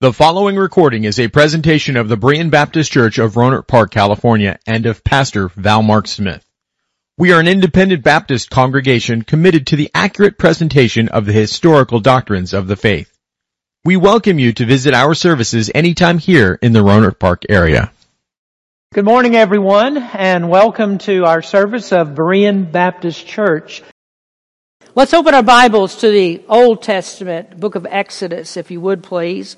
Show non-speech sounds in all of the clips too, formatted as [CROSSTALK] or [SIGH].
The following recording is a presentation of the Berean Baptist Church of Rohnert Park, California, and of Pastor Val Mark Smith. We are an independent Baptist congregation committed to the accurate presentation of the historical doctrines of the faith. We welcome you to visit our services anytime here in the Rohnert Park area. Good morning, everyone, and welcome to our service of Berean Baptist Church. Let's open our Bibles to the Old Testament, book of Exodus, if you would please.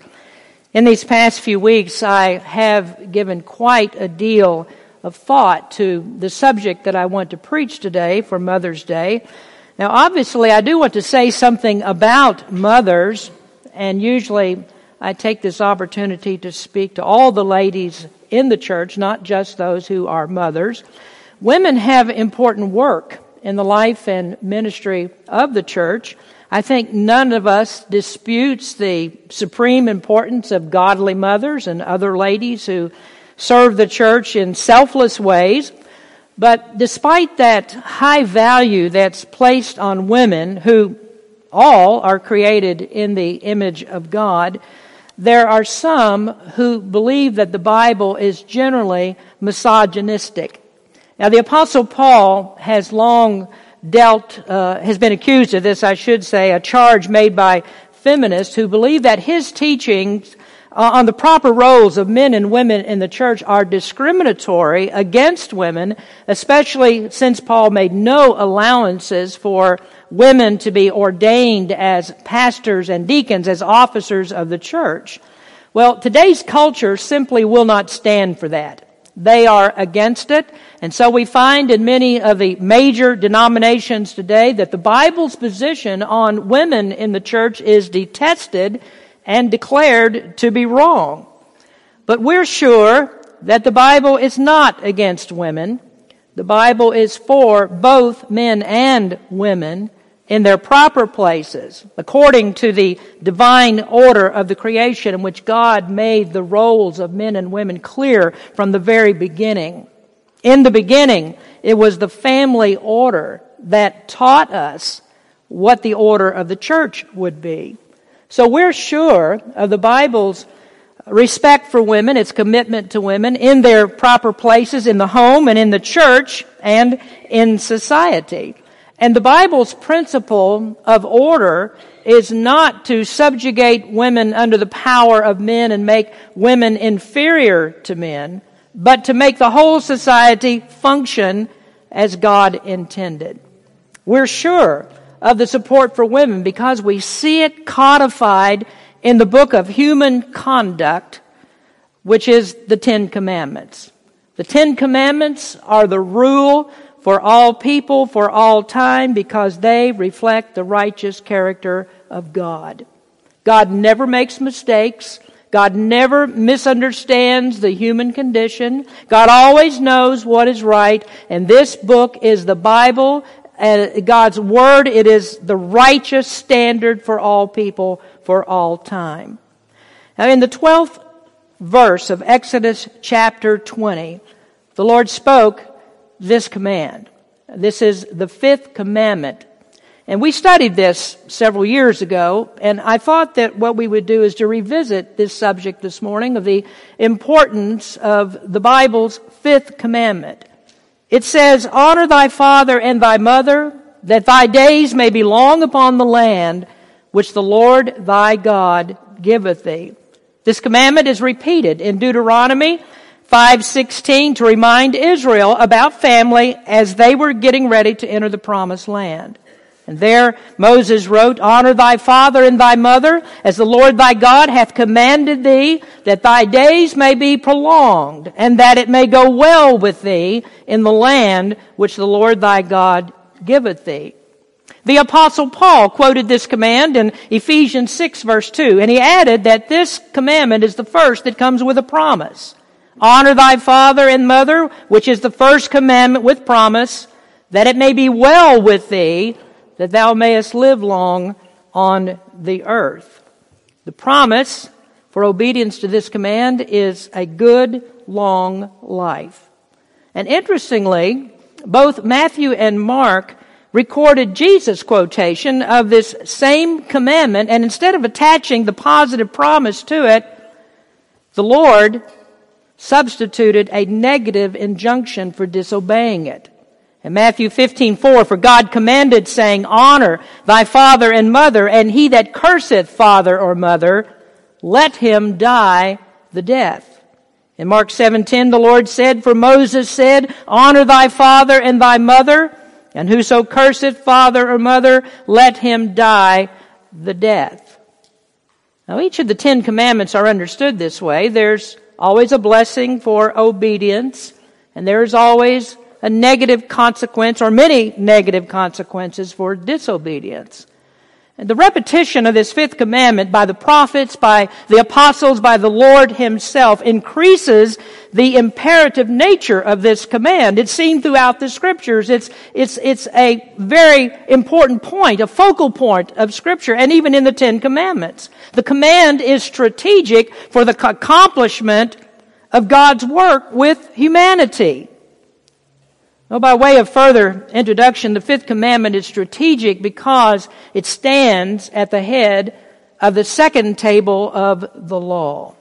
In these past few weeks, I have given quite a deal of thought to the subject that I want to preach today for Mother's Day. Now, obviously, I do want to say something about mothers, and usually I take this opportunity to speak to all the ladies in the church, not just those who are mothers. Women have important work in the life and ministry of the church. I think none of us disputes the supreme importance of godly mothers and other ladies who serve the church in selfless ways. But despite that high value that's placed on women, who all are created in the image of God, there are some who believe that the Bible is generally misogynistic. Now, the Apostle Paul has long dealt, uh, has been accused of this, I should say, a charge made by feminists who believe that his teachings uh, on the proper roles of men and women in the church are discriminatory against women, especially since Paul made no allowances for women to be ordained as pastors and deacons, as officers of the church. Well, today's culture simply will not stand for that. They are against it. And so we find in many of the major denominations today that the Bible's position on women in the church is detested and declared to be wrong. But we're sure that the Bible is not against women. The Bible is for both men and women in their proper places, according to the divine order of the creation in which God made the roles of men and women clear from the very beginning. In the beginning, it was the family order that taught us what the order of the church would be. So we're sure of the Bible's respect for women, its commitment to women in their proper places in the home and in the church and in society. And the Bible's principle of order is not to subjugate women under the power of men and make women inferior to men, but to make the whole society function as God intended. We're sure of the support for women because we see it codified in the book of human conduct, which is the Ten Commandments. The Ten Commandments are the rule for all people, for all time, because they reflect the righteous character of God. God never makes mistakes. God never misunderstands the human condition. God always knows what is right. And this book is the Bible, and God's Word. It is the righteous standard for all people for all time. Now in the 12th verse of Exodus chapter 20, the Lord spoke this command. This is the fifth commandment. And we studied this several years ago, and I thought that what we would do is to revisit this subject this morning of the importance of the Bible's fifth commandment. It says, Honor thy father and thy mother, that thy days may be long upon the land which the Lord thy God giveth thee. This commandment is repeated in Deuteronomy 5:16 to remind Israel about family as they were getting ready to enter the promised land. And there Moses wrote, Honor thy father and thy mother, as the Lord thy God hath commanded thee, that thy days may be prolonged, and that it may go well with thee in the land which the Lord thy God giveth thee. The apostle Paul quoted this command in Ephesians 6 verse 2, and he added that this commandment is the first that comes with a promise. Honor thy father and mother, which is the first commandment with promise, that it may be well with thee, that thou mayest live long on the earth. The promise for obedience to this command is a good, long life. And interestingly, both Matthew and Mark recorded Jesus' quotation of this same commandment, and instead of attaching the positive promise to it, the Lord substituted a negative injunction for disobeying it. In Matthew 15, 4, for God commanded saying, honor thy father and mother, and he that curseth father or mother, let him die the death. In Mark 7:10 the Lord said, For Moses said, Honor thy father and thy mother, and whoso curseth father or mother, let him die the death. Now each of the Ten Commandments are understood this way. There's always a blessing for obedience, and there's always a negative consequence or many negative consequences for disobedience. The repetition of this fifth commandment by the prophets, by the apostles, by the Lord himself increases the imperative nature of this command. It's seen throughout the scriptures. It's, it's, it's a very important point, a focal point of scripture, and even in the Ten Commandments. The command is strategic for the accomplishment of God's work with humanity. Well, by way of further introduction, the fifth commandment is strategic because it stands at the head of the second table of the law.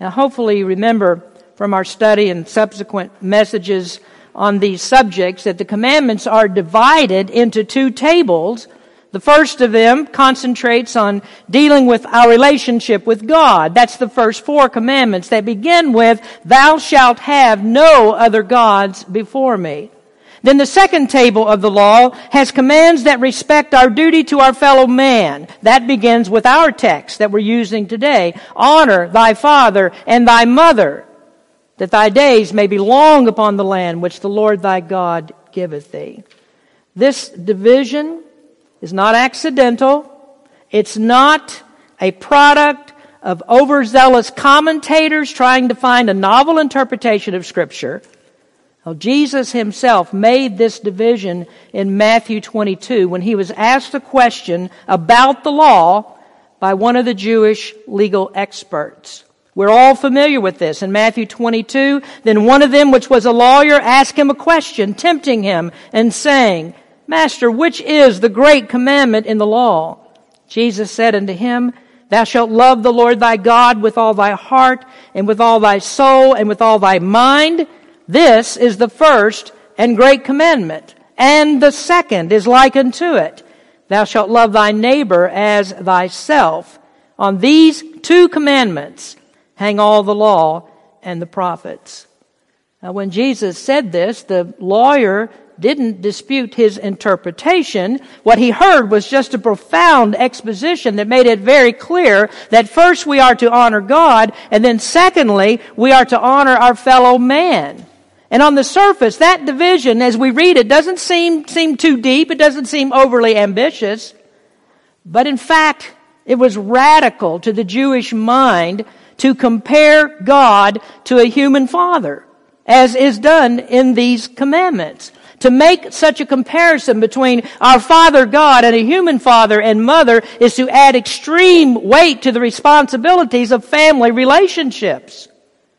Now, hopefully, you remember from our study and subsequent messages on these subjects that the commandments are divided into two tables. The first of them concentrates on dealing with our relationship with God. That's the first four commandments that begin with, Thou shalt have no other gods before me. Then the second table of the law has commands that respect our duty to our fellow man. That begins with our text that we're using today. Honor thy father and thy mother, that thy days may be long upon the land which the Lord thy God giveth thee. This division is not accidental. It's not a product of overzealous commentators trying to find a novel interpretation of Scripture. Well, Jesus himself made this division in Matthew 22 when he was asked a question about the law by one of the Jewish legal experts. We're all familiar with this. In Matthew 22, then one of them, which was a lawyer, asked him a question, tempting him and saying, Master, which is the great commandment in the law? Jesus said unto him, Thou shalt love the Lord thy God with all thy heart and with all thy soul and with all thy mind this is the first and great commandment. And the second is like unto it. Thou shalt love thy neighbor as thyself. On these two commandments hang all the law and the prophets. Now, when Jesus said this, the lawyer didn't dispute his interpretation. What he heard was just a profound exposition that made it very clear that first we are to honor God, and then secondly, we are to honor our fellow man. And on the surface, that division, as we read it, doesn't seem, seem too deep. It doesn't seem overly ambitious. But in fact, it was radical to the Jewish mind to compare God to a human father, as is done in these commandments. To make such a comparison between our Father God and a human father and mother is to add extreme weight to the responsibilities of family relationships.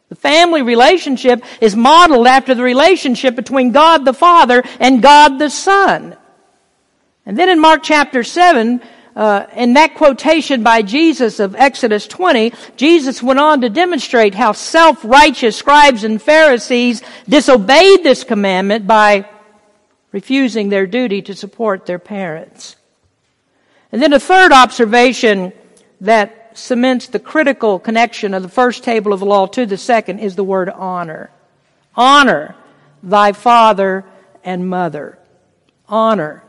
The family relationship is modeled after the relationship between God the Father and God the Son. And then in Mark chapter 7, uh, in that quotation by Jesus of Exodus 20, Jesus went on to demonstrate how self-righteous scribes and Pharisees disobeyed this commandment by refusing their duty to support their parents. And then a third observation that cements the critical connection of the first table of the law to the second is the word honor. Honor thy father and mother. Honor.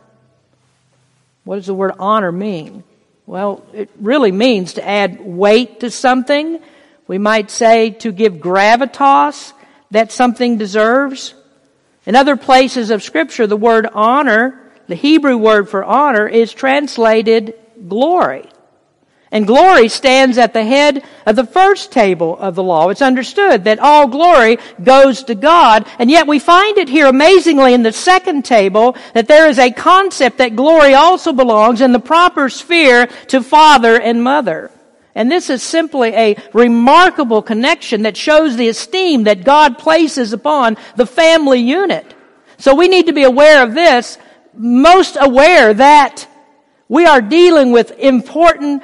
What does the word honor mean? Well, it really means to add weight to something. We might say to give gravitas that something deserves. In other places of scripture, the word honor, the Hebrew word for honor, is translated glory. And glory stands at the head of the first table of the law. It's understood that all glory goes to God, and yet we find it here amazingly in the second table that there is a concept that glory also belongs in the proper sphere to father and mother. And this is simply a remarkable connection that shows the esteem that God places upon the family unit. So we need to be aware of this most aware that we are dealing with important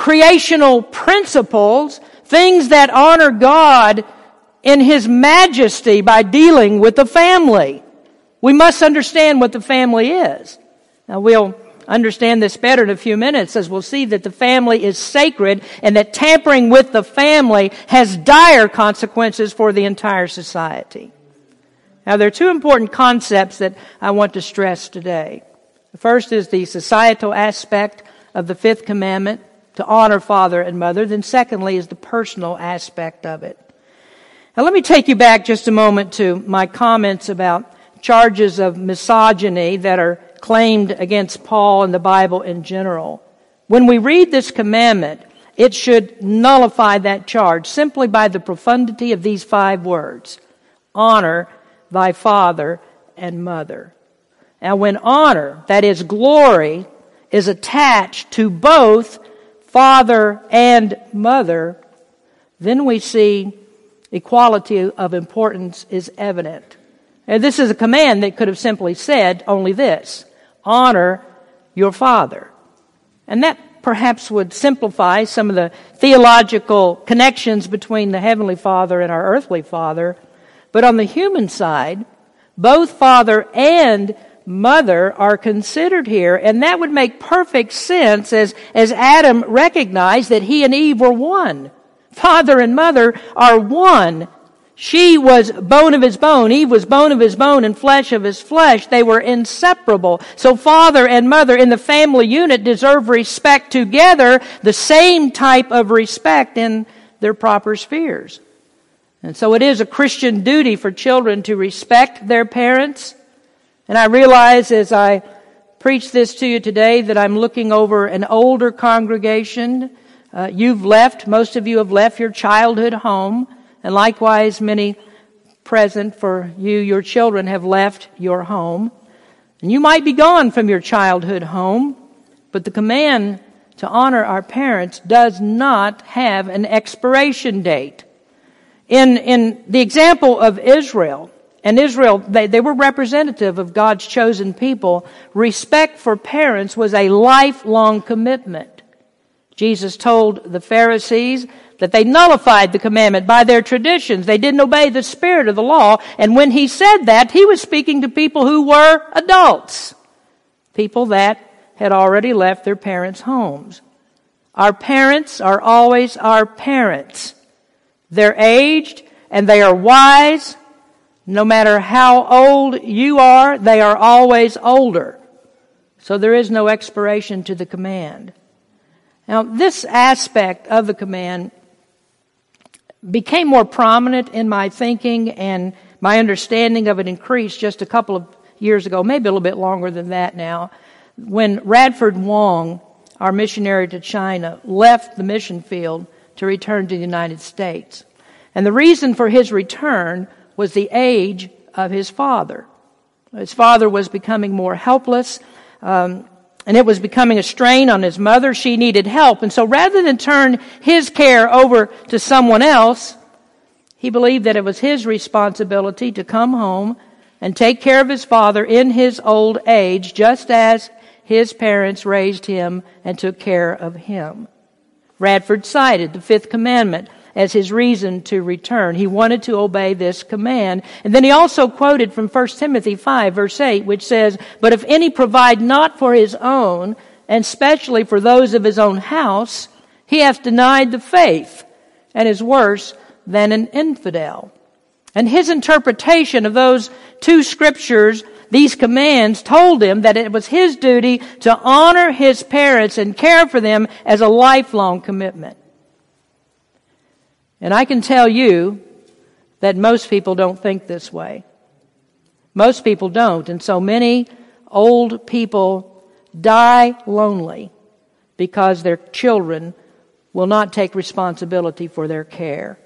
creational principles, things that honor God in His majesty by dealing with the family. We must understand what the family is. Now we'll understand this better in a few minutes as we'll see that the family is sacred and that tampering with the family has dire consequences for the entire society. Now there are two important concepts that I want to stress today. The first is the societal aspect of the fifth commandment to honor father and mother. Then secondly is the personal aspect of it. Now let me take you back just a moment to my comments about charges of misogyny that are claimed against Paul and the Bible in general. When we read this commandment, it should nullify that charge simply by the profundity of these five words. Honor thy father and mother. Now when honor, that is glory, is attached to both father and mother, then we see equality of importance is evident. And this is a command that could have simply said only this honor your father. And that perhaps would simplify some of the theological connections between the Heavenly Father and our earthly Father. But on the human side, both father and mother are considered here, and that would make perfect sense as, as Adam recognized that he and Eve were one. Father and mother are one. She was bone of his bone. Eve was bone of his bone and flesh of his flesh. They were inseparable. So father and mother in the family unit deserve respect together, the same type of respect in their proper spheres. And so it is a Christian duty for children to respect their parents. And I realize as I preach this to you today that I'm looking over an older congregation uh, you've left, most of you have left your childhood home, and likewise many present for you, your children have left your home. And you might be gone from your childhood home, but the command to honor our parents does not have an expiration date. In, in the example of Israel, and Israel, they, they were representative of God's chosen people, respect for parents was a lifelong commitment. Jesus told the Pharisees that they nullified the commandment by their traditions. They didn't obey the spirit of the law. And when he said that, he was speaking to people who were adults. People that had already left their parents' homes. Our parents are always our parents. They're aged and they are wise. No matter how old you are, they are always older. So there is no expiration to the command. Now, this aspect of the command became more prominent in my thinking and my understanding of it increased just a couple of years ago, maybe a little bit longer than that now, when Radford Wong, our missionary to China, left the mission field to return to the United States. And the reason for his return was the age of his father. His father was becoming more helpless. Um, and it was becoming a strain on his mother. She needed help. And so rather than turn his care over to someone else, he believed that it was his responsibility to come home and take care of his father in his old age, just as his parents raised him and took care of him. Radford cited the fifth commandment as his reason to return. He wanted to obey this command. And then he also quoted from 1 Timothy 5 verse 8, which says, But if any provide not for his own, and especially for those of his own house, he hath denied the faith, and is worse than an infidel. And his interpretation of those two scriptures these commands told him that it was his duty to honor his parents and care for them as a lifelong commitment. And I can tell you that most people don't think this way. Most people don't. And so many old people die lonely because their children will not take responsibility for their care.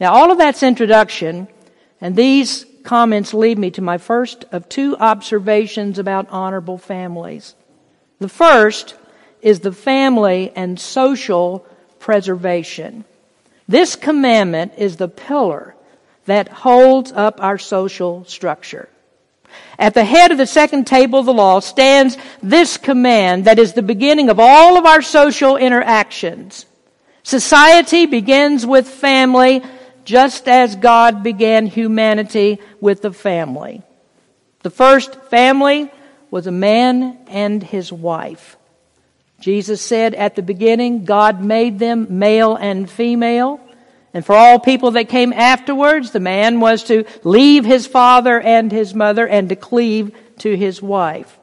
Now, all of that's introduction, and these comments lead me to my first of two observations about honorable families. The first is the family and social preservation. This commandment is the pillar that holds up our social structure. At the head of the second table of the law stands this command that is the beginning of all of our social interactions. Society begins with family just as God began humanity with the family. The first family was a man and his wife. Jesus said at the beginning, God made them male and female. And for all people that came afterwards, the man was to leave his father and his mother and to cleave to his wife.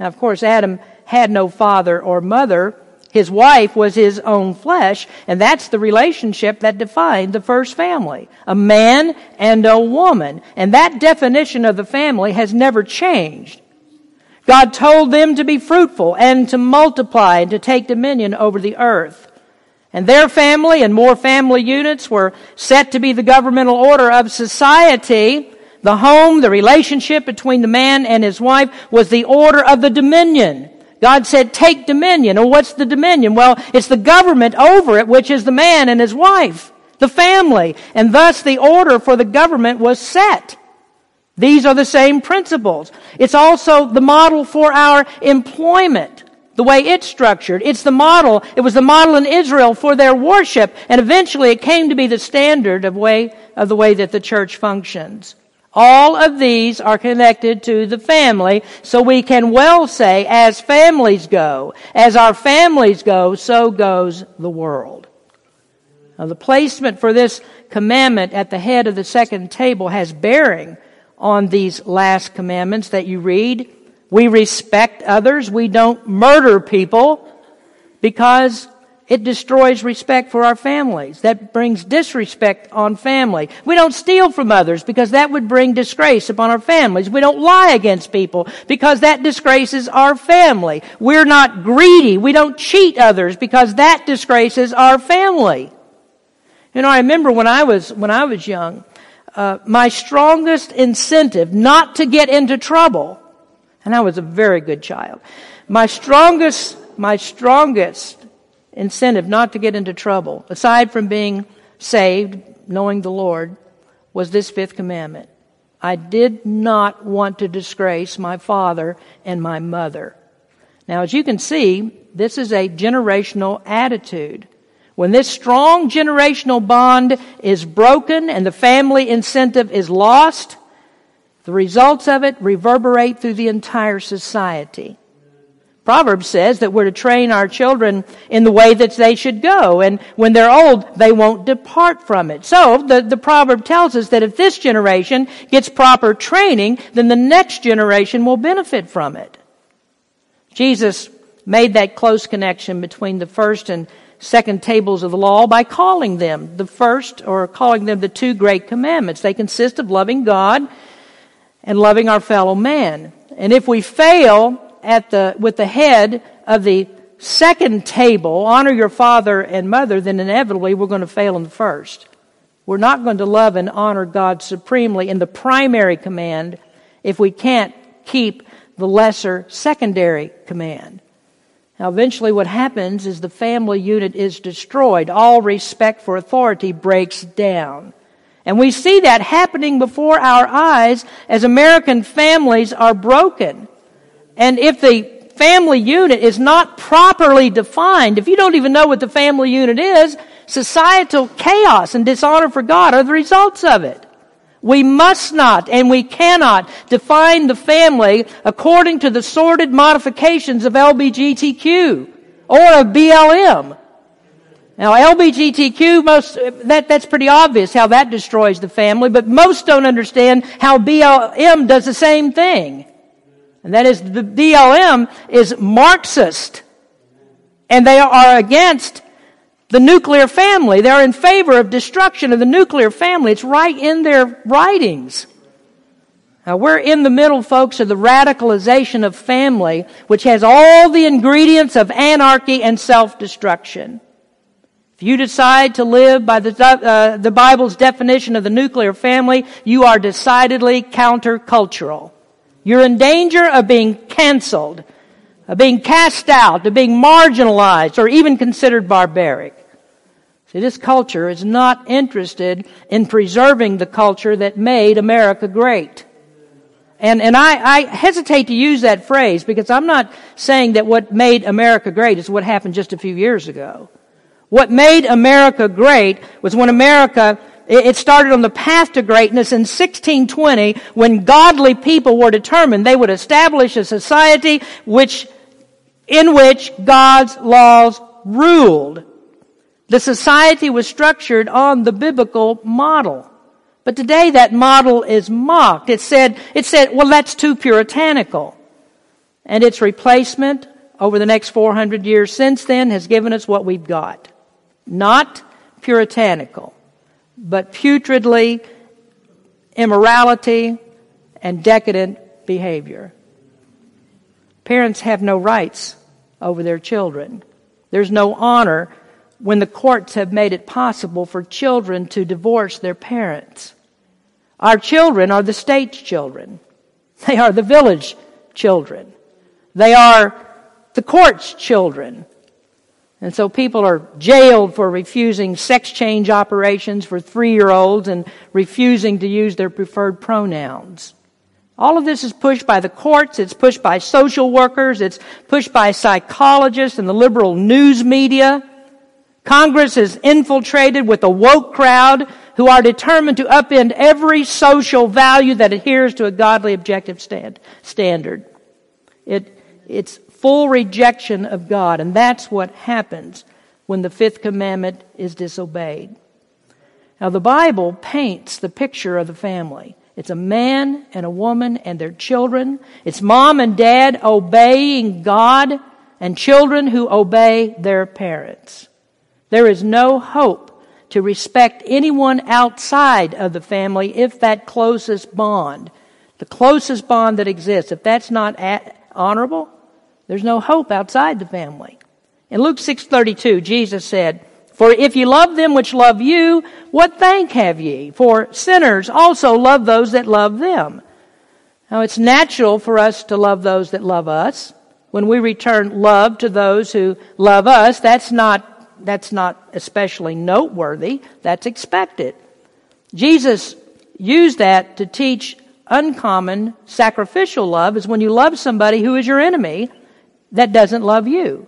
Now, of course, Adam had no father or mother. His wife was his own flesh, and that's the relationship that defined the first family. A man and a woman. And that definition of the family has never changed. God told them to be fruitful and to multiply and to take dominion over the earth. And their family and more family units were set to be the governmental order of society. The home, the relationship between the man and his wife was the order of the dominion. God said, take dominion. And what's the dominion? Well, it's the government over it, which is the man and his wife, the family. And thus the order for the government was set. These are the same principles. It's also the model for our employment the way it's structured. It's the model. It was the model in Israel for their worship, and eventually it came to be the standard of way of the way that the church functions. All of these are connected to the family, so we can well say, as families go, as our families go, so goes the world. Now, the placement for this commandment at the head of the second table has bearing on these last commandments that you read. We respect others. We don't murder people because it destroys respect for our families. That brings disrespect on family. We don't steal from others because that would bring disgrace upon our families. We don't lie against people because that disgraces our family. We're not greedy. We don't cheat others because that disgraces our family. You know, I remember when I was, when I was young, uh, my strongest incentive not to get into trouble and I was a very good child. My strongest, my strongest incentive not to get into trouble, aside from being saved, knowing the Lord, was this fifth commandment. I did not want to disgrace my father and my mother. Now, as you can see, this is a generational attitude. When this strong generational bond is broken and the family incentive is lost, the results of it reverberate through the entire society. Proverbs says that we're to train our children in the way that they should go, and when they're old, they won't depart from it. So, the, the proverb tells us that if this generation gets proper training, then the next generation will benefit from it. Jesus made that close connection between the first and second tables of the law by calling them the first, or calling them the two great commandments. They consist of loving God and loving our fellow man. And if we fail at the, with the head of the second table, honor your father and mother, then inevitably we're going to fail in the first. We're not going to love and honor God supremely in the primary command if we can't keep the lesser secondary command. Now, eventually, what happens is the family unit is destroyed. All respect for authority breaks down. And we see that happening before our eyes as American families are broken. And if the family unit is not properly defined, if you don't even know what the family unit is, societal chaos and dishonor for God are the results of it. We must not and we cannot define the family according to the sordid modifications of LBGTQ or of BLM. Now, LBGTQ, most, that, that's pretty obvious how that destroys the family, but most don't understand how BLM does the same thing. And that is, the BLM is Marxist. And they are against the nuclear family. They're in favor of destruction of the nuclear family. It's right in their writings. Now, we're in the middle, folks, of the radicalization of family, which has all the ingredients of anarchy and self-destruction. If you decide to live by the, uh, the Bible's definition of the nuclear family, you are decidedly countercultural. You're in danger of being canceled, of being cast out, of being marginalized, or even considered barbaric. See, this culture is not interested in preserving the culture that made America great. And, and I, I hesitate to use that phrase because I'm not saying that what made America great is what happened just a few years ago. What made America great was when America it started on the path to greatness in 1620 when godly people were determined they would establish a society which, in which God's laws ruled. The society was structured on the biblical model. But today that model is mocked. It said, it said, well, that's too puritanical. And its replacement over the next 400 years since then has given us what we've got. Not puritanical, but putridly immorality and decadent behavior. Parents have no rights over their children. There's no honor when the courts have made it possible for children to divorce their parents. Our children are the state's children. They are the village children. They are the court's children. And so people are jailed for refusing sex change operations for three year olds and refusing to use their preferred pronouns. All of this is pushed by the courts, it's pushed by social workers, it's pushed by psychologists and the liberal news media. Congress is infiltrated with a woke crowd who are determined to upend every social value that adheres to a godly objective stand, standard. It, it's full rejection of God, and that's what happens when the fifth commandment is disobeyed. Now, the Bible paints the picture of the family. It's a man and a woman and their children. It's mom and dad obeying God and children who obey their parents. There is no hope to respect anyone outside of the family if that closest bond, the closest bond that exists, if that's not honorable, there's no hope outside the family. In Luke 6:32, Jesus said, "For if ye love them which love you, what thank have ye? For sinners also love those that love them." Now it's natural for us to love those that love us. When we return love to those who love us, that's not that's not especially noteworthy. That's expected. Jesus used that to teach uncommon sacrificial love is when you love somebody who is your enemy that doesn't love you.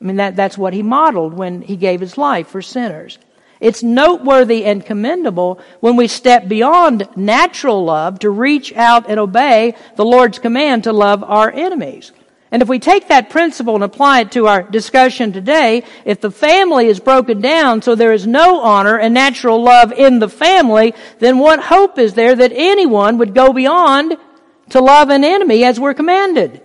I mean, that, that's what he modeled when he gave his life for sinners. It's noteworthy and commendable when we step beyond natural love to reach out and obey the Lord's command to love our enemies. And if we take that principle and apply it to our discussion today, if the family is broken down so there is no honor and natural love in the family, then what hope is there that anyone would go beyond to love an enemy as we're commanded?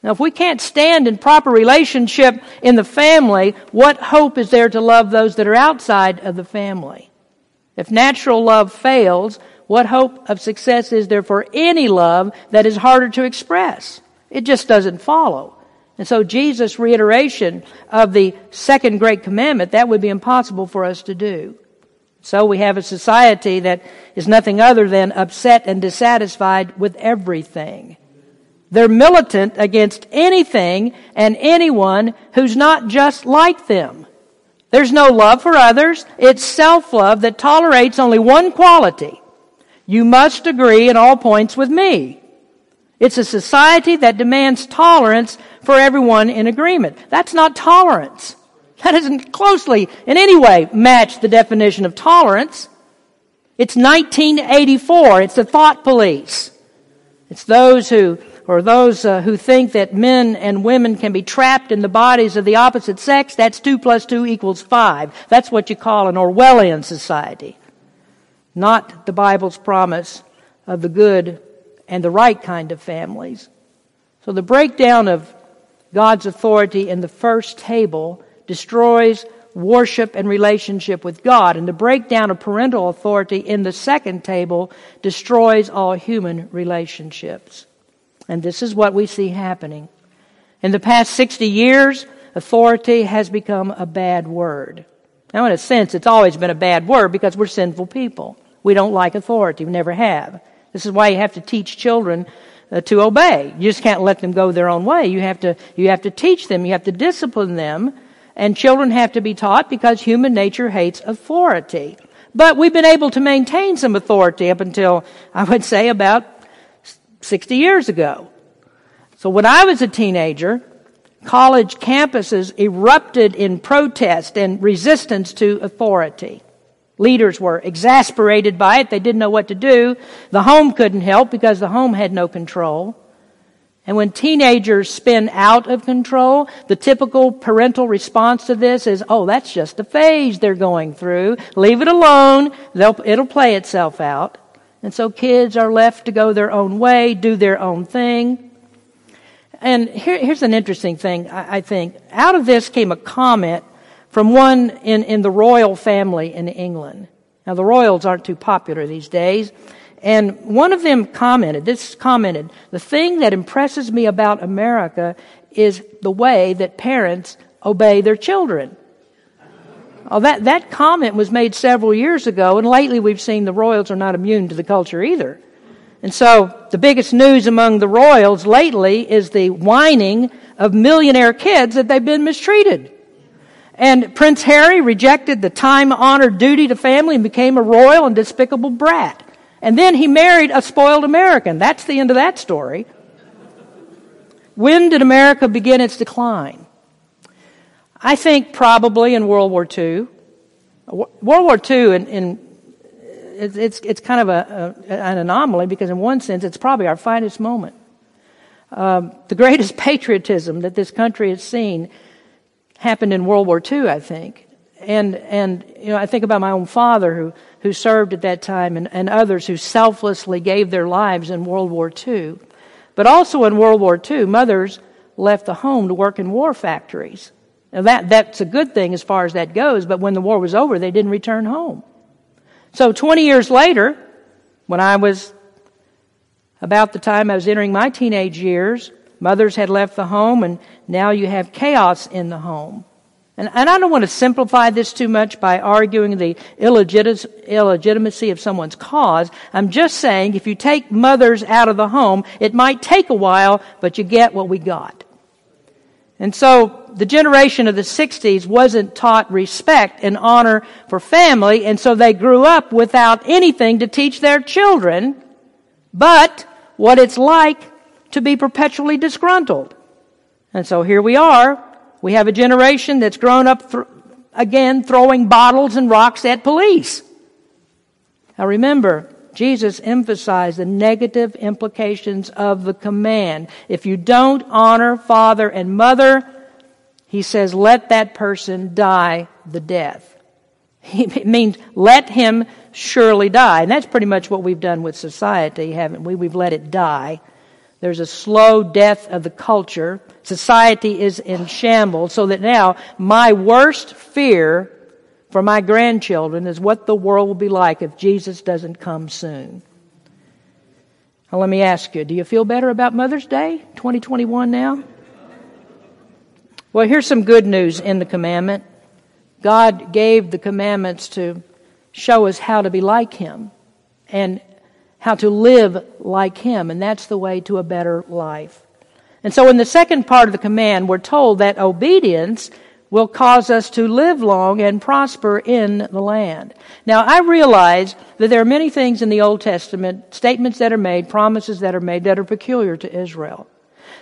Now, if we can't stand in proper relationship in the family, what hope is there to love those that are outside of the family? If natural love fails, what hope of success is there for any love that is harder to express? It just doesn't follow. And so Jesus' reiteration of the second great commandment, that would be impossible for us to do. So we have a society that is nothing other than upset and dissatisfied with everything. They're militant against anything and anyone who's not just like them. There's no love for others. It's self-love that tolerates only one quality. You must agree in all points with me. It's a society that demands tolerance for everyone in agreement. That's not tolerance. That doesn't closely in any way match the definition of tolerance. It's 1984. It's the thought police. It's those who, or those uh, who think that men and women can be trapped in the bodies of the opposite sex. That's two plus two equals five. That's what you call an Orwellian society. Not the Bible's promise of the good and the right kind of families. So the breakdown of God's authority in the first table destroys worship and relationship with God, and the breakdown of parental authority in the second table destroys all human relationships. And this is what we see happening. In the past 60 years, authority has become a bad word. Now, in a sense, it's always been a bad word because we're sinful people. We don't like authority. We never have. This is why you have to teach children uh, to obey. You just can't let them go their own way. You have to, you have to teach them. You have to discipline them. And children have to be taught because human nature hates authority. But we've been able to maintain some authority up until, I would say, about 60 years ago. So when I was a teenager, college campuses erupted in protest and resistance to authority. Leaders were exasperated by it. They didn't know what to do. The home couldn't help because the home had no control. And when teenagers spin out of control, the typical parental response to this is, oh, that's just a phase they're going through. Leave it alone. They'll, it'll play itself out. And so kids are left to go their own way, do their own thing. And here, here's an interesting thing, I, I think. Out of this came a comment from one in, in the royal family in England. Now, the royals aren't too popular these days. And one of them commented, this commented, the thing that impresses me about America is the way that parents obey their children. Oh, that, that comment was made several years ago, and lately we've seen the royals are not immune to the culture either. And so the biggest news among the royals lately is the whining of millionaire kids that they've been mistreated. And Prince Harry rejected the time honored duty to family and became a royal and despicable brat. And then he married a spoiled American. That's the end of that story. When did America begin its decline? I think probably in World War II. World War II, in, in it's, it's kind of a, a, an anomaly because, in one sense, it's probably our finest moment. Um, the greatest [LAUGHS] patriotism that this country has seen happened in World War II, I think. And, and, you know, I think about my own father who, who served at that time and, and others who selflessly gave their lives in World War II. But also in World War II, mothers left the home to work in war factories. Now that, that's a good thing as far as that goes, but when the war was over, they didn't return home. So 20 years later, when I was about the time I was entering my teenage years, Mothers had left the home, and now you have chaos in the home. And, and I don't want to simplify this too much by arguing the illegitimacy of someone's cause. I'm just saying if you take mothers out of the home, it might take a while, but you get what we got. And so the generation of the 60s wasn't taught respect and honor for family, and so they grew up without anything to teach their children but what it's like to be perpetually disgruntled. And so here we are. We have a generation that's grown up th- again throwing bottles and rocks at police. Now remember, Jesus emphasized the negative implications of the command. If you don't honor father and mother, he says, let that person die the death. [LAUGHS] It means let him surely die. And that's pretty much what we've done with society, haven't we? We've let it die. There's a slow death of the culture. Society is in shambles so that now my worst fear for my grandchildren is what the world will be like if Jesus doesn't come soon. Now let me ask you, do you feel better about Mother's Day 2021 now? Well, here's some good news in the commandment. God gave the commandments to show us how to be like Him. And how to live like Him, and that's the way to a better life. And so in the second part of the command, we're told that obedience will cause us to live long and prosper in the land. Now, I realize that there are many things in the Old Testament, statements that are made, promises that are made that are peculiar to Israel.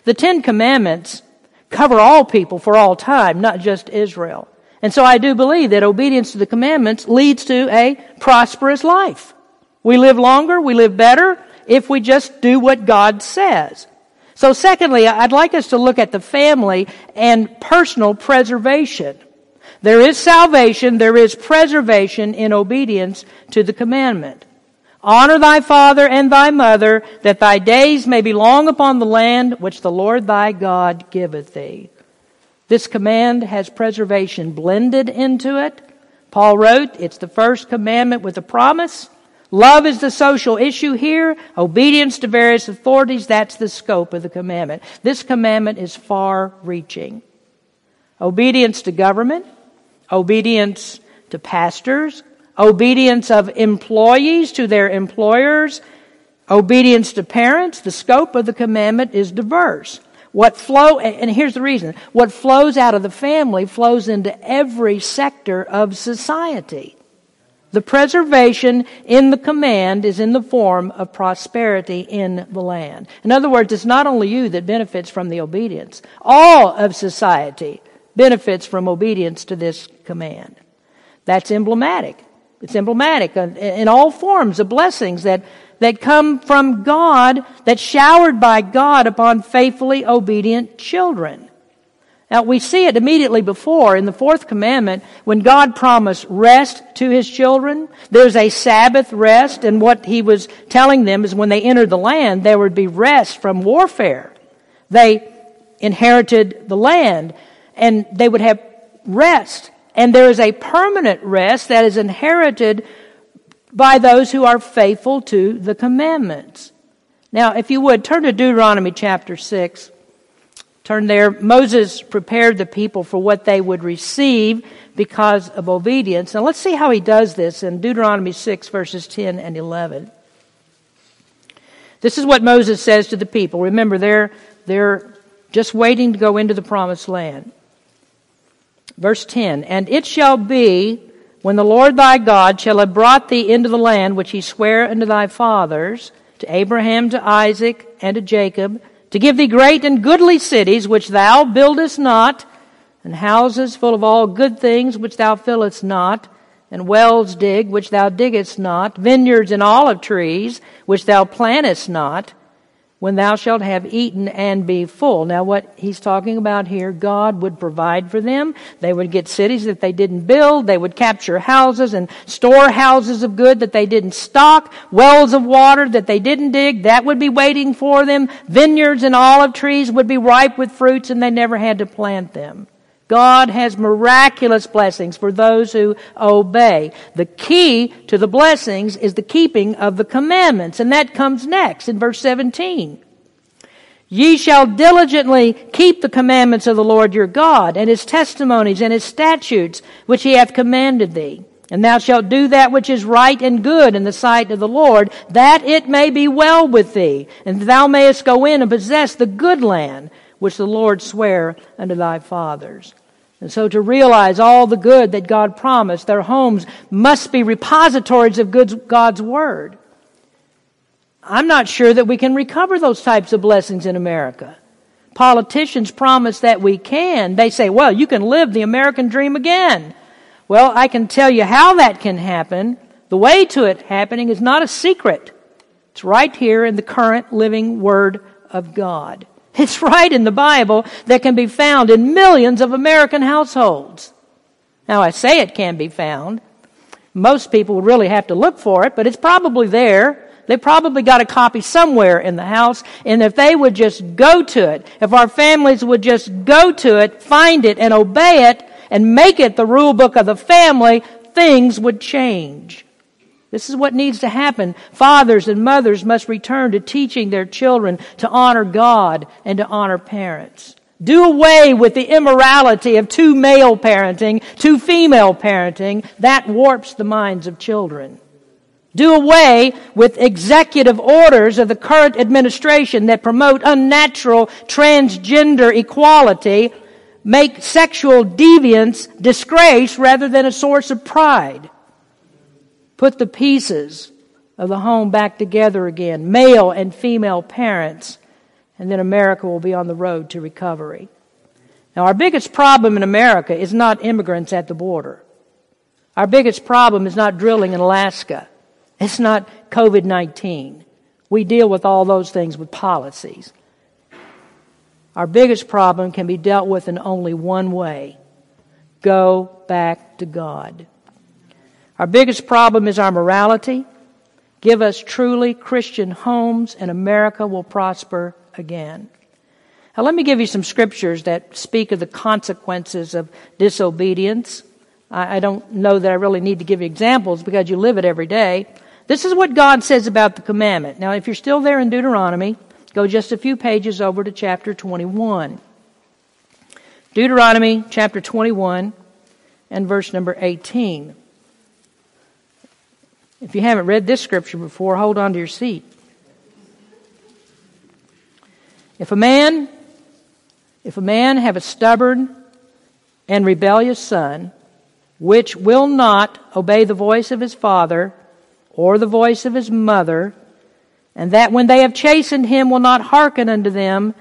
The Ten Commandments cover all people for all time, not just Israel. And so I do believe that obedience to the commandments leads to a prosperous life. We live longer, we live better if we just do what God says. So secondly, I'd like us to look at the family and personal preservation. There is salvation, there is preservation in obedience to the commandment. Honor thy father and thy mother, that thy days may be long upon the land which the Lord thy God giveth thee. This command has preservation blended into it. Paul wrote, it's the first commandment with a promise. Love is the social issue here. Obedience to various authorities, that's the scope of the commandment. This commandment is far reaching. Obedience to government, obedience to pastors, obedience of employees to their employers, obedience to parents. The scope of the commandment is diverse. What flow, and here's the reason, what flows out of the family flows into every sector of society. The preservation in the command is in the form of prosperity in the land. In other words, it's not only you that benefits from the obedience. All of society benefits from obedience to this command. That's emblematic. It's emblematic in all forms of blessings that, that come from God, that showered by God upon faithfully obedient children. Now we see it immediately before in the fourth commandment when God promised rest to his children. There's a Sabbath rest and what he was telling them is when they entered the land, there would be rest from warfare. They inherited the land and they would have rest. And there is a permanent rest that is inherited by those who are faithful to the commandments. Now, if you would, turn to Deuteronomy chapter 6. Turn there. Moses prepared the people for what they would receive because of obedience. Now let's see how he does this in Deuteronomy 6, verses 10 and 11. This is what Moses says to the people. Remember, they're, they're just waiting to go into the promised land. Verse 10 And it shall be when the Lord thy God shall have brought thee into the land which he sware unto thy fathers, to Abraham, to Isaac, and to Jacob, to give thee great and goodly cities which thou buildest not, and houses full of all good things which thou fillest not, and wells dig which thou diggest not, vineyards and olive trees which thou plantest not, when thou shalt have eaten and be full. Now, what he's talking about here, God would provide for them. They would get cities that they didn't build. They would capture houses and store houses of good that they didn't stock. Wells of water that they didn't dig. That would be waiting for them. Vineyards and olive trees would be ripe with fruits and they never had to plant them. God has miraculous blessings for those who obey. The key to the blessings is the keeping of the commandments, and that comes next in verse 17. Ye shall diligently keep the commandments of the Lord your God, and his testimonies and his statutes, which he hath commanded thee. And thou shalt do that which is right and good in the sight of the Lord, that it may be well with thee, and thou mayest go in and possess the good land which the Lord sware unto thy fathers. And so to realize all the good that God promised, their homes must be repositories of God's Word. I'm not sure that we can recover those types of blessings in America. Politicians promise that we can. They say, well, you can live the American dream again. Well, I can tell you how that can happen. The way to it happening is not a secret. It's right here in the current living Word of God. [LAUGHS] It's right in the Bible that can be found in millions of American households. Now, I say it can be found. Most people would really have to look for it, but it's probably there. They probably got a copy somewhere in the house, and if they would just go to it, if our families would just go to it, find it, and obey it, and make it the rule book of the family, things would change. This is what needs to happen. Fathers and mothers must return to teaching their children to honor God and to honor parents. Do away with the immorality of two male parenting, two female parenting. That warps the minds of children. Do away with executive orders of the current administration that promote unnatural transgender equality, make sexual deviance disgrace rather than a source of pride. Put the pieces of the home back together again, male and female parents, and then America will be on the road to recovery. Now, our biggest problem in America is not immigrants at the border. Our biggest problem is not drilling in Alaska. It's not COVID 19. We deal with all those things with policies. Our biggest problem can be dealt with in only one way go back to God. Our biggest problem is our morality. Give us truly Christian homes, and America will prosper again. Now, let me give you some scriptures that speak of the consequences of disobedience. I, don't know that I really need to give you examples because you live it every day. This is what God says about the commandment. Now, if you're still there in Deuteronomy, go just a few pages over to chapter 21. Deuteronomy chapter 21 and verse number 18. If you haven't read this scripture before, hold on to your seat. If a man, if a man have a stubborn and rebellious son, which will not obey the voice of his father or the voice of his mother, and that when they have chastened him will not hearken unto them,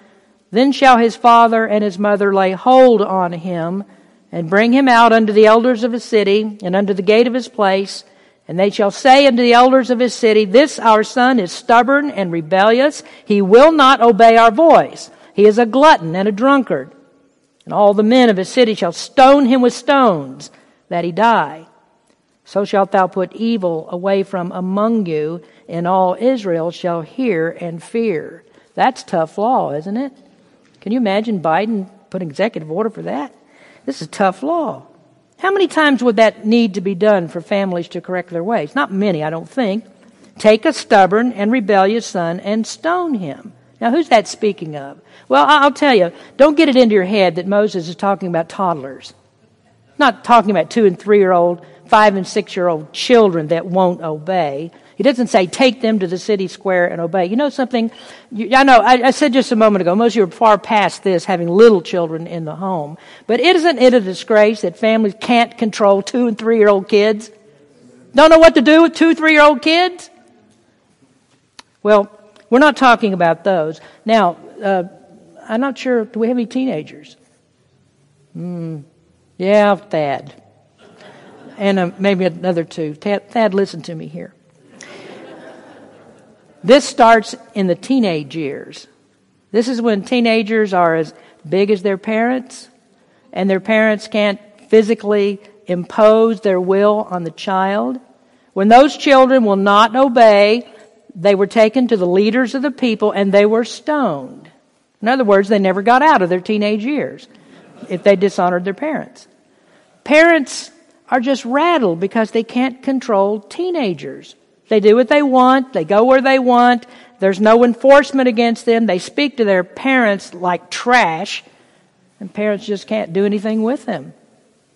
then shall his father and his mother lay hold on him, and bring him out unto the elders of his city, and unto the gate of his place, and they shall say unto the elders of his city, This our son is stubborn and rebellious. He will not obey our voice. He is a glutton and a drunkard. And all the men of his city shall stone him with stones, that he die. So shalt thou put evil away from among you, and all Israel shall hear and fear. That's tough law, isn't it? Can you imagine Biden put executive order for that? This is tough law. How many times would that need to be done for families to correct their ways? Not many, I don't think. Take a stubborn and rebellious son and stone him. Now, who's that speaking of? Well, I'll tell you, don't get it into your head that Moses is talking about toddlers. Not talking about two and three year old, five and six year old children that won't obey. He doesn't say take them to the city square and obey. You know something? You, I know, I, I, said just a moment ago, most of you are far past this, having little children in the home. But isn't it a disgrace that families can't control two and three year old kids? Don't know what to do with two, three year old kids? Well, we're not talking about those. Now, uh, I'm not sure, do we have any teenagers? Hmm. Yeah, Thad. And uh, maybe another two. Thad, Thad, listen to me here. This starts in the teenage years. This is when teenagers are as big as their parents, and their parents can't physically impose their will on the child. When those children will not obey, they were taken to the leaders of the people and they were stoned. In other words, they never got out of their teenage years if they dishonored their parents. Parents are just rattled because they can't control teenagers. They do what they want. They go where they want. There's no enforcement against them. They speak to their parents like trash, and parents just can't do anything with them.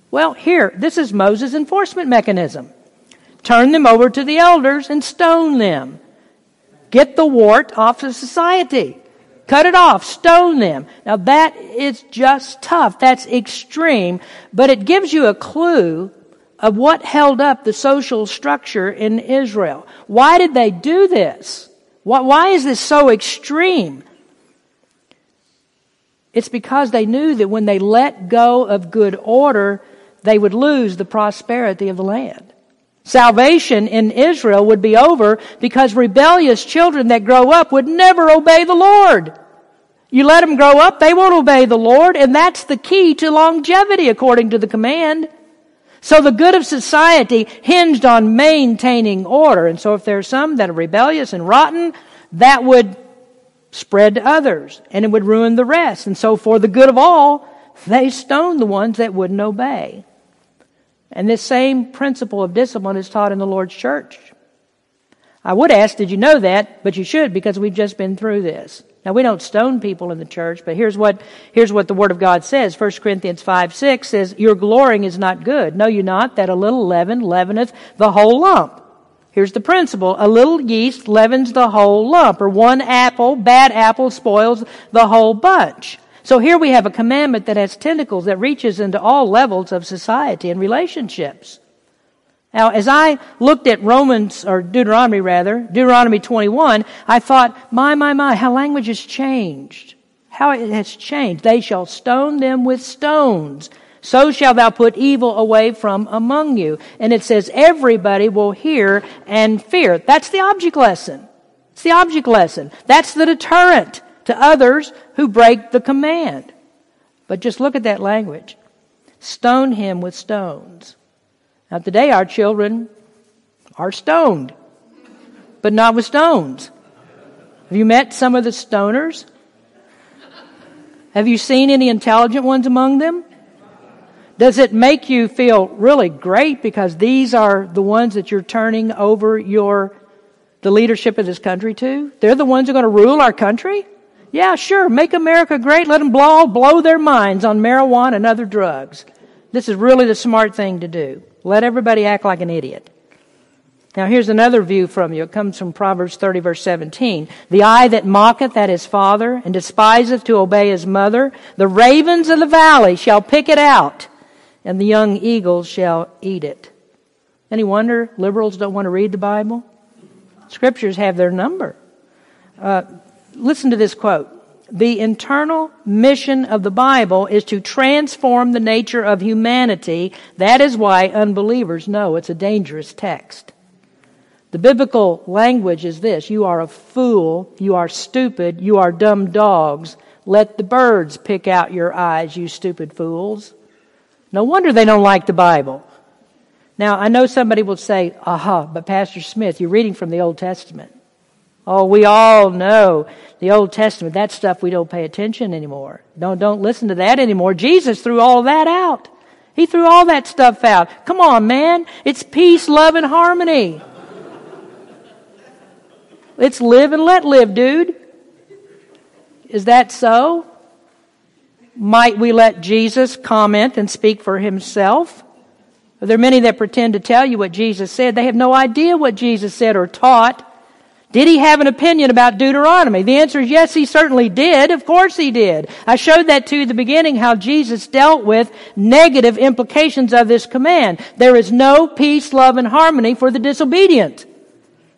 Well, here, this is Moses' enforcement mechanism. Turn them over to the elders and stone them. Get the wart off of society. Cut it off. Stone them. Now that is just tough. That's extreme, but it gives you a clue of what held up the social structure in Israel. Why did they do this? Why, is this so extreme? It's because they knew that when they let go of good order, they would lose the prosperity of the land. Salvation in Israel would be over because rebellious children that grow up would never obey the Lord. You let them grow up, they won't obey the Lord, and that's the key to longevity according to the command. So the good of society hinged on maintaining order. And so if there are some that are rebellious and rotten, that would spread to others and it would ruin the rest. And so for the good of all, they stoned the ones that wouldn't obey. And this same principle of discipline is taught in the Lord's church. I would ask, did you know that? But you should because we've just been through this. Now we don't stone people in the church, but here's what, here's what the Word of God says. 1 Corinthians 5, 6 says, Your glorying is not good. Know you not that a little leaven leaveneth the whole lump? Here's the principle. A little yeast leavens the whole lump, or one apple, bad apple spoils the whole bunch. So here we have a commandment that has tentacles that reaches into all levels of society and relationships. Now, as I looked at Romans, or Deuteronomy rather, Deuteronomy 21, I thought, my, my, my, how language has changed. How it has changed. They shall stone them with stones. So shall thou put evil away from among you. And it says everybody will hear and fear. That's the object lesson. It's the object lesson. That's the deterrent to others who break the command. But just look at that language. Stone him with stones. Now, today our children are stoned, but not with stones. Have you met some of the stoners? Have you seen any intelligent ones among them? Does it make you feel really great because these are the ones that you're turning over your the leadership of this country to? They're the ones who are going to rule our country? Yeah, sure. Make America great. Let them blow, blow their minds on marijuana and other drugs. This is really the smart thing to do. Let everybody act like an idiot. Now here's another view from you. It comes from Proverbs 30 verse 17. The eye that mocketh at his father and despiseth to obey his mother, the ravens of the valley shall pick it out and the young eagles shall eat it. Any wonder liberals don't want to read the Bible? Scriptures have their number. Uh, listen to this quote. The internal mission of the Bible is to transform the nature of humanity. That is why unbelievers know it's a dangerous text. The biblical language is this You are a fool, you are stupid, you are dumb dogs. Let the birds pick out your eyes, you stupid fools. No wonder they don't like the Bible. Now, I know somebody will say, aha, but Pastor Smith, you're reading from the Old Testament. Oh, we all know the Old Testament. That stuff we don't pay attention anymore. Don't, don't listen to that anymore. Jesus threw all that out. He threw all that stuff out. Come on, man. It's peace, love, and harmony. It's live and let live, dude. Is that so? Might we let Jesus comment and speak for himself? There are many that pretend to tell you what Jesus said. They have no idea what Jesus said or taught. Did he have an opinion about Deuteronomy? The answer is yes, he certainly did. Of course he did. I showed that to you at the beginning how Jesus dealt with negative implications of this command. There is no peace, love, and harmony for the disobedient.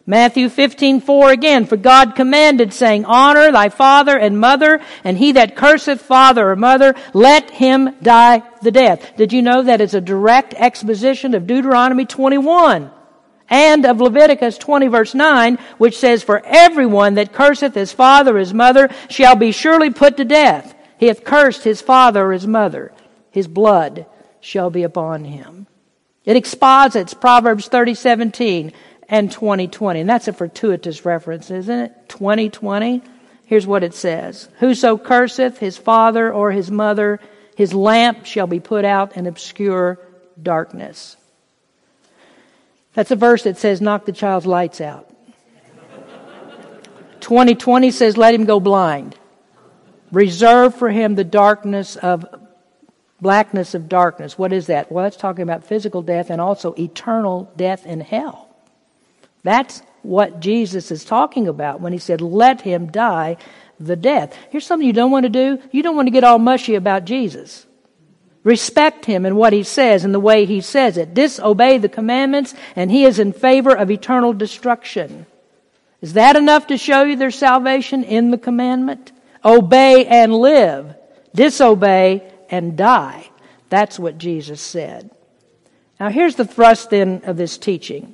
Matthew 15:4 again, for God commanded saying, honor thy father and mother, and he that curseth father or mother, let him die the death. Did you know that it's a direct exposition of Deuteronomy 21? And of Leviticus 20 verse 9, which says, For everyone that curseth his father or his mother shall be surely put to death. He hath cursed his father or his mother. His blood shall be upon him. It exposits Proverbs 30, 17 and 20, 20. And that's a fortuitous reference, isn't it? 20, 20. Here's what it says. Whoso curseth his father or his mother, his lamp shall be put out in obscure darkness. That's a verse that says, knock the child's lights out. 2020 says, let him go blind. Reserve for him the darkness of blackness of darkness. What is that? Well, that's talking about physical death and also eternal death in hell. That's what Jesus is talking about when he said, let him die the death. Here's something you don't want to do. You don't want to get all mushy about Jesus. Respect him and what he says and the way he says it. Disobey the commandments and he is in favor of eternal destruction. Is that enough to show you there's salvation in the commandment? Obey and live. Disobey and die. That's what Jesus said. Now here's the thrust then of this teaching.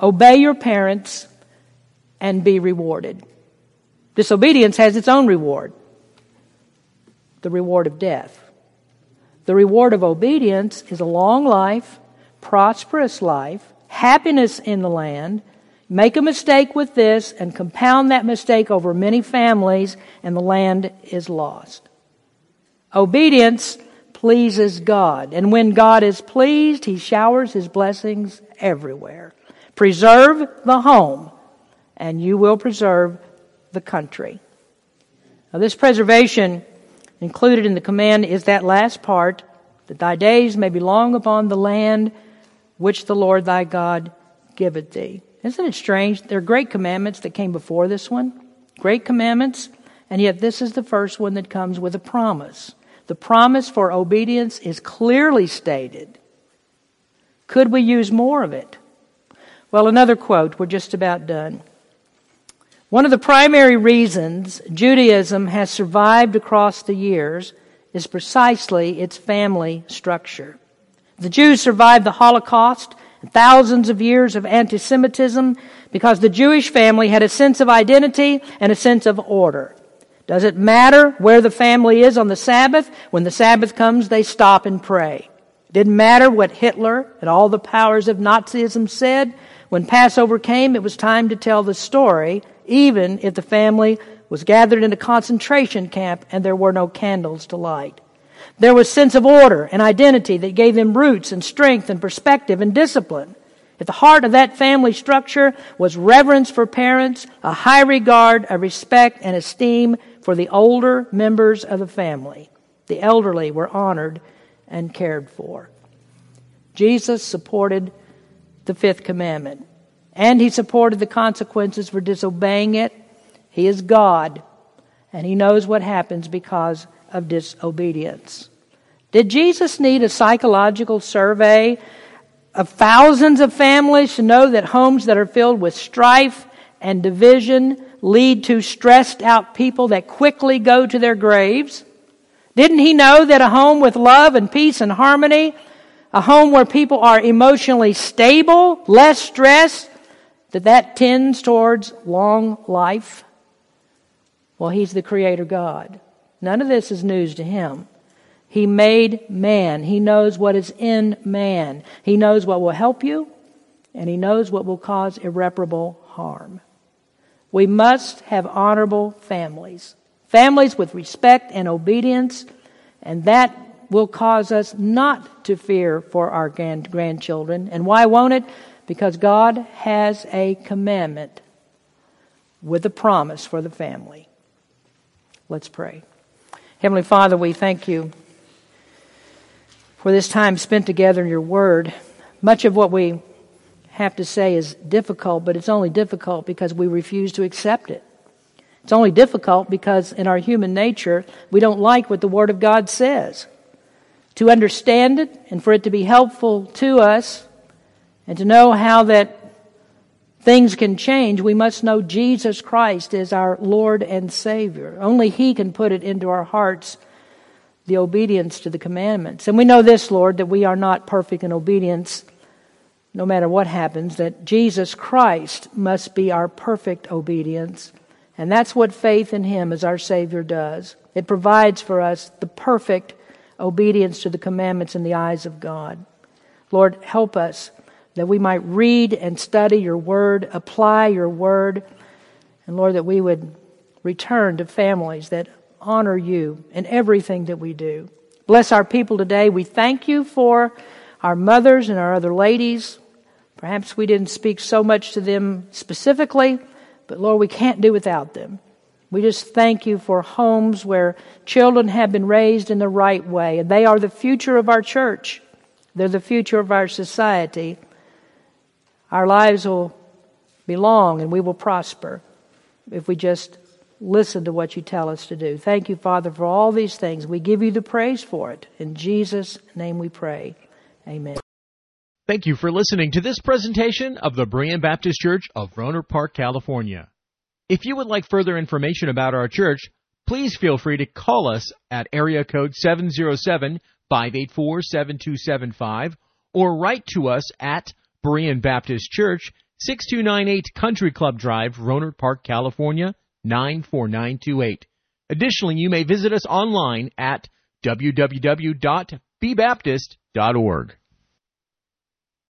Obey your parents and be rewarded. Disobedience has its own reward. The reward of death. The reward of obedience is a long life, prosperous life, happiness in the land. Make a mistake with this and compound that mistake over many families, and the land is lost. Obedience pleases God, and when God is pleased, He showers His blessings everywhere. Preserve the home, and you will preserve the country. Now, this preservation Included in the command is that last part that thy days may be long upon the land which the Lord thy God giveth thee. Isn't it strange? There are great commandments that came before this one. Great commandments, and yet this is the first one that comes with a promise. The promise for obedience is clearly stated. Could we use more of it? Well, another quote. We're just about done. One of the primary reasons Judaism has survived across the years is precisely its family structure. The Jews survived the Holocaust and thousands of years of anti-Semitism because the Jewish family had a sense of identity and a sense of order. Does it matter where the family is on the Sabbath? When the Sabbath comes, they stop and pray. It didn't matter what Hitler and all the powers of Nazism said. When Passover came, it was time to tell the story even if the family was gathered in a concentration camp and there were no candles to light. There was sense of order and identity that gave them roots and strength and perspective and discipline. At the heart of that family structure was reverence for parents, a high regard, a respect and esteem for the older members of the family. The elderly were honored and cared for. Jesus supported the fifth commandment. And he supported the consequences for disobeying it. He is God, and he knows what happens because of disobedience. Did Jesus need a psychological survey of thousands of families to know that homes that are filled with strife and division lead to stressed out people that quickly go to their graves? Didn't he know that a home with love and peace and harmony, a home where people are emotionally stable, less stressed, that that tends towards long life? Well, he's the creator God. None of this is news to him. He made man. He knows what is in man. He knows what will help you, and he knows what will cause irreparable harm. We must have honorable families. Families with respect and obedience, and that will cause us not to fear for our grandchildren. And why won't it? Because God has a commandment with a promise for the family. Let's pray. Heavenly Father, we thank you for this time spent together in your word. Much of what we have to say is difficult, but it's only difficult because we refuse to accept it. It's only difficult because in our human nature, we don't like what the Word of God says. To understand it and for it to be helpful to us and to know how that things can change, we must know Jesus Christ is our Lord and Savior. Only He can put it into our hearts the obedience to the commandments. And we know this, Lord, that we are not perfect in obedience no matter what happens, that Jesus Christ must be our perfect obedience. And that's what faith in Him as our Savior does. It provides for us the perfect obedience to the commandments in the eyes of God. Lord, help us that we might read and study your word, apply your word, and Lord, that we would return to families that honor you in everything that we do. Bless our people today. We thank you for our mothers and our other ladies. Perhaps we didn't speak so much to them specifically, but Lord, we can't do without them. We just thank you for homes where children have been raised in the right way, and they are the future of our church. They're the future of our society. Our lives will be long and we will prosper if we just listen to what you tell us to do. Thank you, Father, for all these things. We give you the praise for it. In Jesus' name we pray. Amen. Thank you for listening to this presentation of the Berean Baptist Church of Rohnert Park, California. If you would like further information about our church, please feel free to call us at area code 707-584-7275 or write to us at Berean Baptist Church, 6298 Country Club Drive, Rohnert Park, California, 94928. Additionally, you may visit us online at www.bbaptist.org.